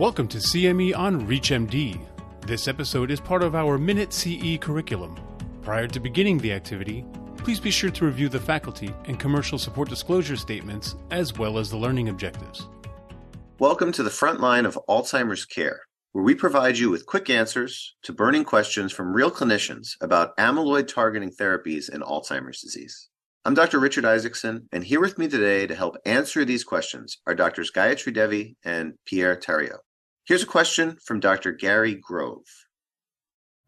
Welcome to CME on ReachMD. This episode is part of our Minute CE curriculum. Prior to beginning the activity, please be sure to review the faculty and commercial support disclosure statements as well as the learning objectives. Welcome to the front line of Alzheimer's care, where we provide you with quick answers to burning questions from real clinicians about amyloid targeting therapies in Alzheimer's disease. I'm Dr. Richard Isaacson, and here with me today to help answer these questions are Drs. Gayatri Devi and Pierre Theriault. Here's a question from Dr. Gary Grove.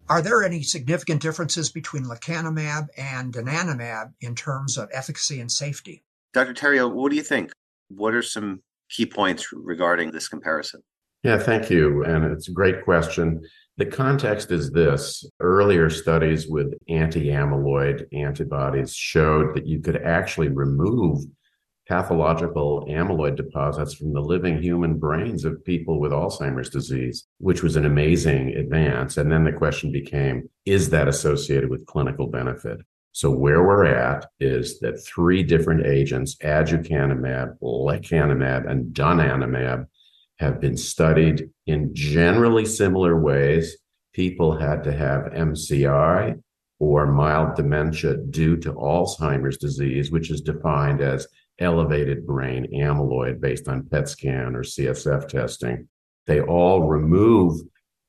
Are there any significant differences between lecanemab and donanemab in terms of efficacy and safety? Dr. Theriault, what do you think? What are some key points regarding this comparison? Yeah, thank you. And it's a great question. The context is this earlier studies with anti amyloid antibodies showed that you could actually remove pathological amyloid deposits from the living human brains of people with Alzheimer's disease, which was an amazing advance. And then the question became is that associated with clinical benefit? So, where we're at is that three different agents, aducanumab, lecanemab, and donanemab, have been studied in generally similar ways. People had to have MCI or mild dementia due to Alzheimer's disease, which is defined as elevated brain amyloid based on PET scan or CSF testing. They all remove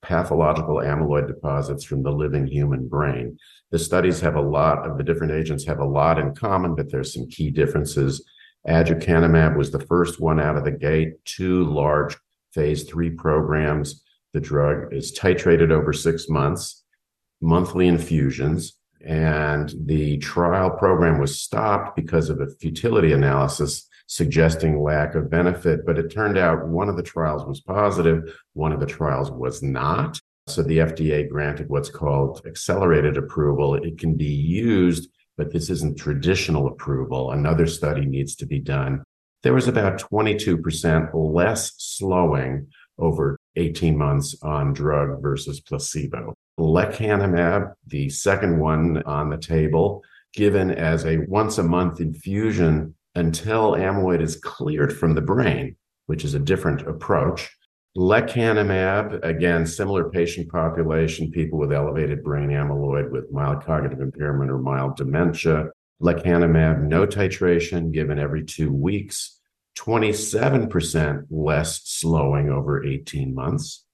pathological amyloid deposits from the living human brain. The studies have a lot of the different agents have a lot in common, but there's some key differences. Aducanumab was the first one out of the gate, two large phase three programs. The drug is titrated over six months, monthly infusions, and the trial program was stopped because of a futility analysis suggesting lack of benefit. But it turned out one of the trials was positive, one of the trials was not. So the FDA granted what's called accelerated approval. It can be used, but this isn't traditional approval. Another study needs to be done there was about 22% less slowing over 18 months on drug versus placebo. Lecanemab, the second one on the table, given as a once a month infusion until amyloid is cleared from the brain, which is a different approach. Lecanemab, again, similar patient population, people with elevated brain amyloid with mild cognitive impairment or mild dementia. Lecanemab, no titration given every two weeks, 27% less slowing over 18 months.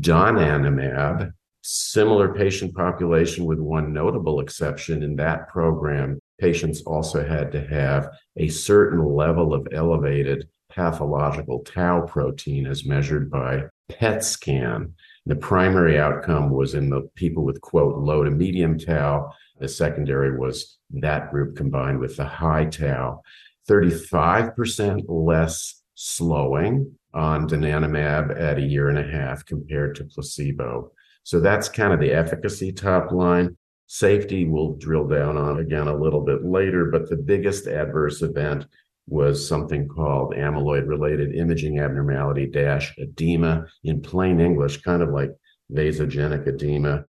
Donanemab, similar patient population with one notable exception in that program. Patients also had to have a certain level of elevated pathological tau protein as measured by PET scan. The primary outcome was in the people with, quote, low to medium tau. The secondary was that group combined with the high tau. 35% less slowing on donanemab at a year and a half compared to placebo. So that's kind of the efficacy top line. Safety we'll drill down on again a little bit later, but the biggest adverse event was something called amyloid related imaging abnormality dash edema in plain English, kind of like vasogenic edema.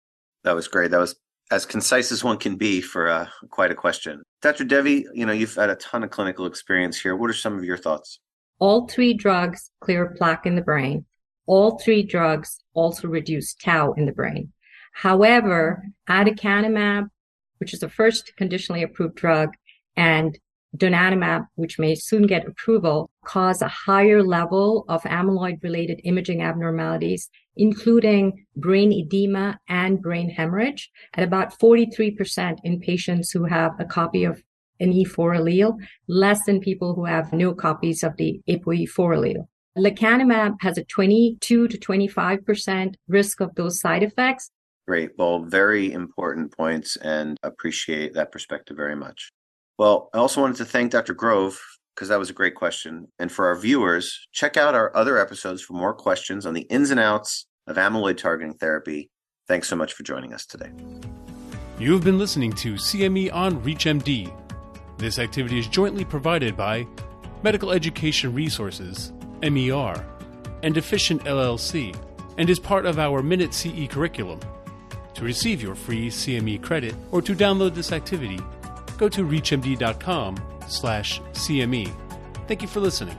That was great. That was as concise as one can be for uh, quite a question. Dr. Devi, you know, you've had a ton of clinical experience here. What are some of your thoughts? All three drugs clear plaque in the brain. All three drugs also reduce tau in the brain. However, aducanumab, which is the first conditionally approved drug, and donanemab, which may soon get approval, cause a higher level of amyloid related imaging abnormalities, including brain edema and brain hemorrhage at about 43% in patients who have a copy of an E4 allele, less than people who have no copies of the ApoE4 allele. Lecanemab has a 22 to 25% risk of those side effects. Great. Well, very important points and appreciate that perspective very much. Well, I also wanted to thank Dr. Grove because that was a great question. And for our viewers, check out our other episodes for more questions on the ins and outs of amyloid targeting therapy. Thanks so much for joining us today. You have been listening to CME on ReachMD. This activity is jointly provided by Medical Education Resources, MER, and Efficient LLC, and is part of our Minute CE curriculum. To receive your free CME credit or to download this activity, go to reachmd.com slash CME. Thank you for listening.